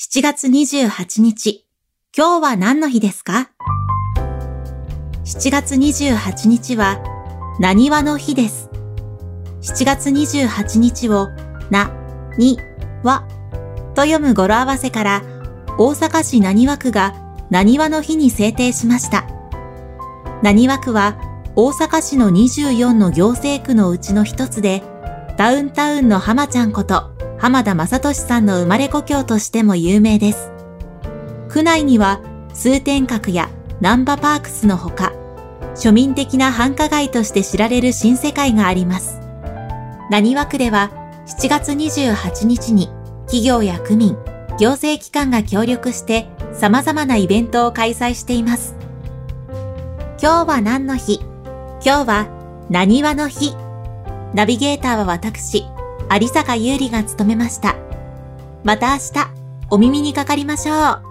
7月28日、今日は何の日ですか ?7 月28日は、何話の日です。7月28日を、な、に、わ、と読む語呂合わせから、大阪市何和区が何話の日に制定しました。何和区は、大阪市の24の行政区のうちの一つで、ダウンタウンの浜ちゃんこと浜田雅俊さんの生まれ故郷としても有名です。区内には通天閣やナンバパークスのほか、庶民的な繁華街として知られる新世界があります。何和区では7月28日に企業や区民、行政機関が協力して様々なイベントを開催しています。今日は何の日？今日は何話の日ナビゲーターは私、有坂優里が務めました。また明日、お耳にかかりましょう。